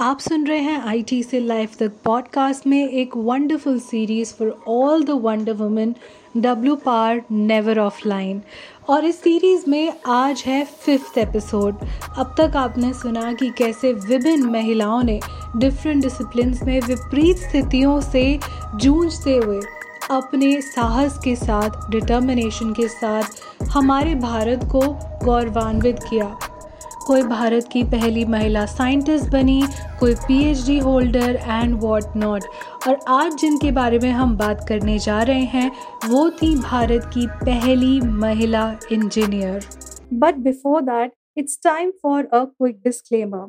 आप सुन रहे हैं आई टी से लाइफ तक पॉडकास्ट में एक wonderful series for all the wonder women W par never offline और इस सीरीज़ में आज है फिफ्थ एपिसोड अब तक आपने सुना कि कैसे विभिन्न महिलाओं ने डिफरेंट डिसिप्लिन में विपरीत स्थितियों से जूझते हुए अपने साहस के साथ डिटर्मिनेशन के साथ हमारे भारत को गौरवान्वित किया। कोई भारत की पहली महिला साइंटिस्ट बनी, कोई PhD holder and what not और आज जिनके बारे में हम बात करने जा रहे हैं, वो थी भारत की पहली महिला engineer but before that it's time for a quick disclaimer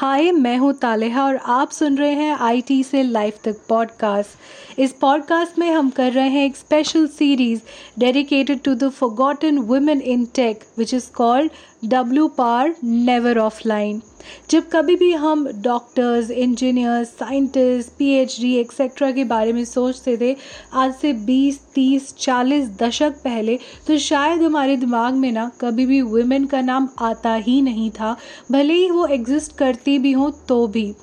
हाय, मैं हूँ तालेहा और आप सुन रहे हैं आईटी से लाइफ तक पॉडकास्ट इस पॉडकास्ट में हम कर रहे हैं एक special series dedicated to the forgotten women in tech which is called W par never offline जब कभी भी हम doctors engineers scientist PhD etcetera के बारे में सोचते थे आज से 20, 30, 40 दशक पहले तो शायद हमारे दिमाग में ना कभी भी वुमेन का नाम आता ही नहीं था। भले ही वो एग्जिस्ट करती भी हों तो भी।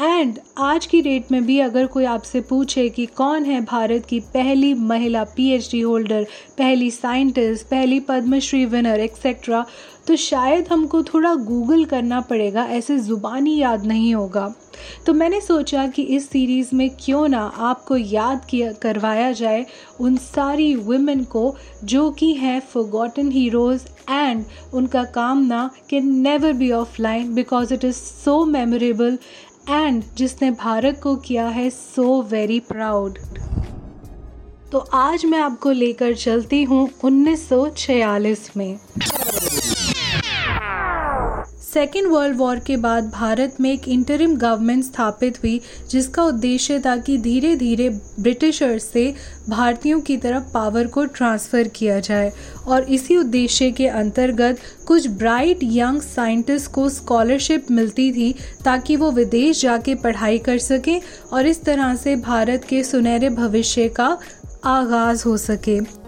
एंड आज की डेट में भी अगर कोई आपसे पूछे कि कौन है भारत की पहली महिला पीएचडी होल्डर पहली साइंटिस्ट पहली पद्मश्री विनर एक्सेट्रा तो शायद हमको थोड़ा गूगल करना पड़ेगा, ऐसे ज़ुबानी याद नहीं होगा। तो मैंने सोचा कि इस सीरीज़ में क्यों ना आपको याद किया, करवाया जाए उन सारी वुमेन को जो कि हैं फोगॉटन हीरोज़ एंड उनका काम ना can never be offline because it is so memorable and जिसने भारत को किया है सो वेरी प्राउड तो आज मैं आपको लेकर चलती हूँ 1946 में। सेकेंड वर्ल्ड वॉर के बाद भारत में एक इंटरिम गवर्नमेंट स्थापित हुई, जिसका उद्देश्य था कि धीरे धीरे ब्रिटिशर्स से भारतीयों की तरफ़ पावर को ट्रांसफ़र किया जाए। और इसी उद्देश्य के अंतर्गत कुछ ब्राइट यंग साइंटिस्ट को स्कॉलरशिप मिलती थी, ताकि वो विदेश जाके पढ़ाई कर सकें और इस तरह से भारत के सुनहरे भविष्य का आगाज़ हो सके।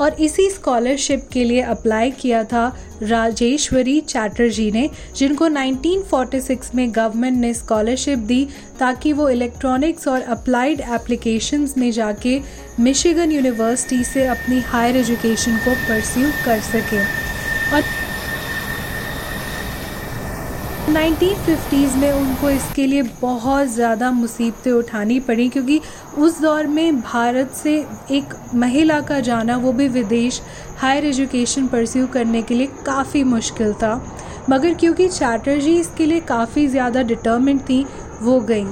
और इसी स्कॉलरशिप के लिए अप्लाई किया था राजेश्वरी चैटर्जी ने, जिनको 1946 में गवर्नमेंट ने स्कॉलरशिप दी ताकि वो इलेक्ट्रॉनिक्स और अप्लाइड एप्लीकेशंस में जाके मिशिगन यूनिवर्सिटी से अपनी हायर एजुकेशन को परस्यू कर सकें। और 1950s में उनको इसके लिए बहुत ज़्यादा मुसीबतें उठानी पड़ी क्योंकि उस दौर में भारत से एक महिला का जाना, वो भी विदेश, हायर एजुकेशन परस्यू करने के लिए काफ़ी मुश्किल था। मगर क्योंकि चैटर्जी इसके लिए काफ़ी ज़्यादा डिटर्मेंट थी, वो गई।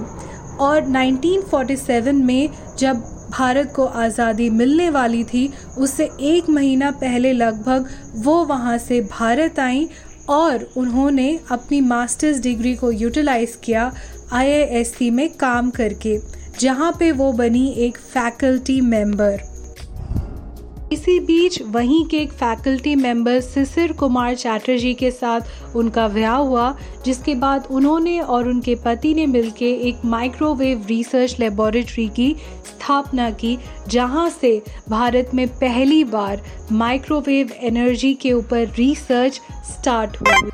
और 1947 में जब भारत को आज़ादी मिलने वाली थी, उससे एक महीना पहले लगभग वो वहाँ से भारत आई और उन्होंने अपनी मास्टर्स डिग्री को यूटिलाइज किया आईआईएससी में काम करके, जहाँ पे वो बनी एक फैकल्टी मेंबर। इसी बीच वहीं के एक फैकल्टी मेंबर सिसिर कुमार चैटर्जी के साथ उनका विवाह हुआ, जिसके बाद उन्होंने और उनके पति ने मिलकर एक माइक्रोवेव रिसर्च लेबोरेटरी की स्थापना की, जहाँ से भारत में पहली बार माइक्रोवेव एनर्जी के ऊपर रिसर्च स्टार्ट हुई।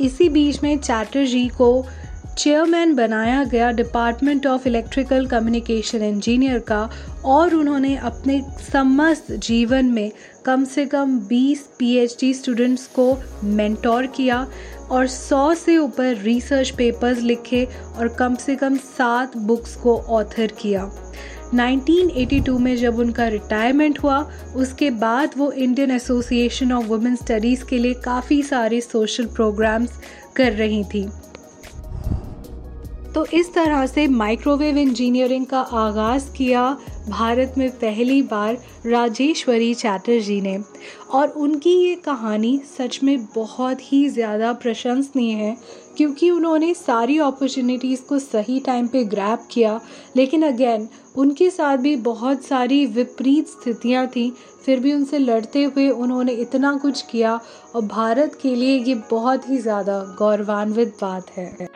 इसी बीच में चैटर्जी को चेयरमैन बनाया गया department of electrical communication engineer का और उन्होंने अपने समस्त जीवन में कम से कम 20 पीएचडी स्टूडेंट्स को मेंटोर किया और 100 से ऊपर रिसर्च पेपर्स लिखे और कम से कम सात बुक्स को ऑथर किया। 1982 में जब उनका रिटायरमेंट हुआ, उसके बाद वो Indian association of women studies के लिए काफ़ी सारे सोशल प्रोग्राम्स कर रही थी। तो इस तरह से माइक्रोवेव इंजीनियरिंग का आगाज़ किया भारत में पहली बार राजेश्वरी चैटर्जी ने। और उनकी ये कहानी सच में बहुत ही ज़्यादा प्रशंसनीय है, क्योंकि उन्होंने सारी अपॉर्चुनिटीज़ को सही टाइम पे ग्रैप किया। लेकिन अगेन उनके साथ भी बहुत सारी विपरीत स्थितियाँ थीं। फिर भी उनसे लड़ते हुए उन्होंने इतना कुछ किया, और भारत के लिए ये बहुत ही ज़्यादा गौरवान्वित बात है।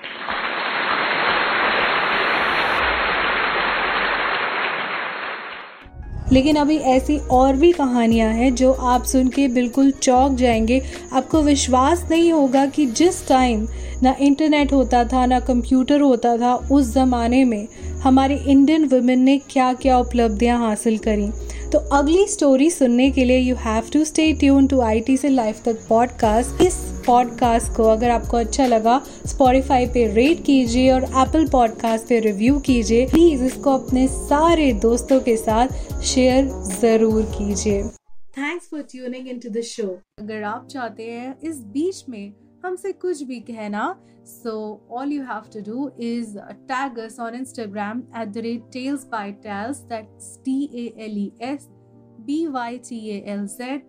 लेकिन अभी ऐसी और भी कहानियाँ हैं जो आप सुन के बिल्कुल चौक जाएँगे। आपको विश्वास नहीं होगा कि जिस टाइम ना इंटरनेट होता था, ना कंप्यूटर होता था, उस ज़माने में हमारे इंडियन वुमेन ने क्या क्या उपलब्धियाँ हासिल करी। तो अगली स्टोरी सुनने के लिए you have to stay tune to I T से लाइफ तक पॉडकास्ट इस पॉडकास्ट को अगर आपको अच्छा लगा स्पॉटिफाई पे रेट कीजिए और एप्पल पॉडकास्ट पे रिव्यू कीजिए। प्लीज़ इसको अपने सारे दोस्तों के साथ शेयर ज़रूर कीजिए। Thanks for tuning in to the show अगर आप चाहते हैं इस बीच में हमसे कुछ भी कहना so all you have to do is tag us on Instagram at the rate tales by tales that's T A L E S B Y T A L Z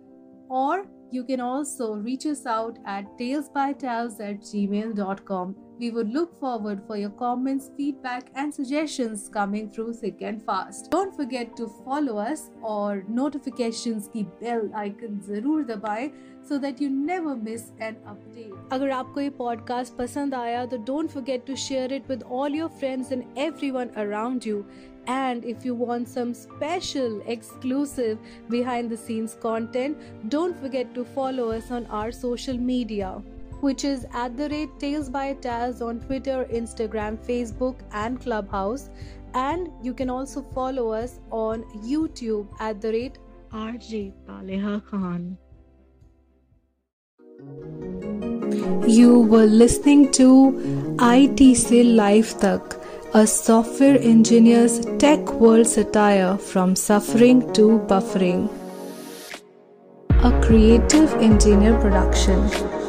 और You can also reach us out at talesbytales at gmail.com. We would look forward for your comments, feedback, and suggestions coming through thick and fast. Don't forget to follow us or notifications की bell icon जरूर दबाएं so that you never miss an update. अगर आपको ये podcast पसंद आया तो don't forget to share it with all your friends and everyone around you. And if you want some special, exclusive behind the scenes content, don't forget to follow us on our social media, which is at the rate Tales by Taz on Twitter, Instagram, Facebook, and Clubhouse. And you can also follow us on YouTube at the rate RJ Paleha Khan. You were listening to ITC Life Tak a software engineer's tech world satire from suffering to buffering. A creative engineer production.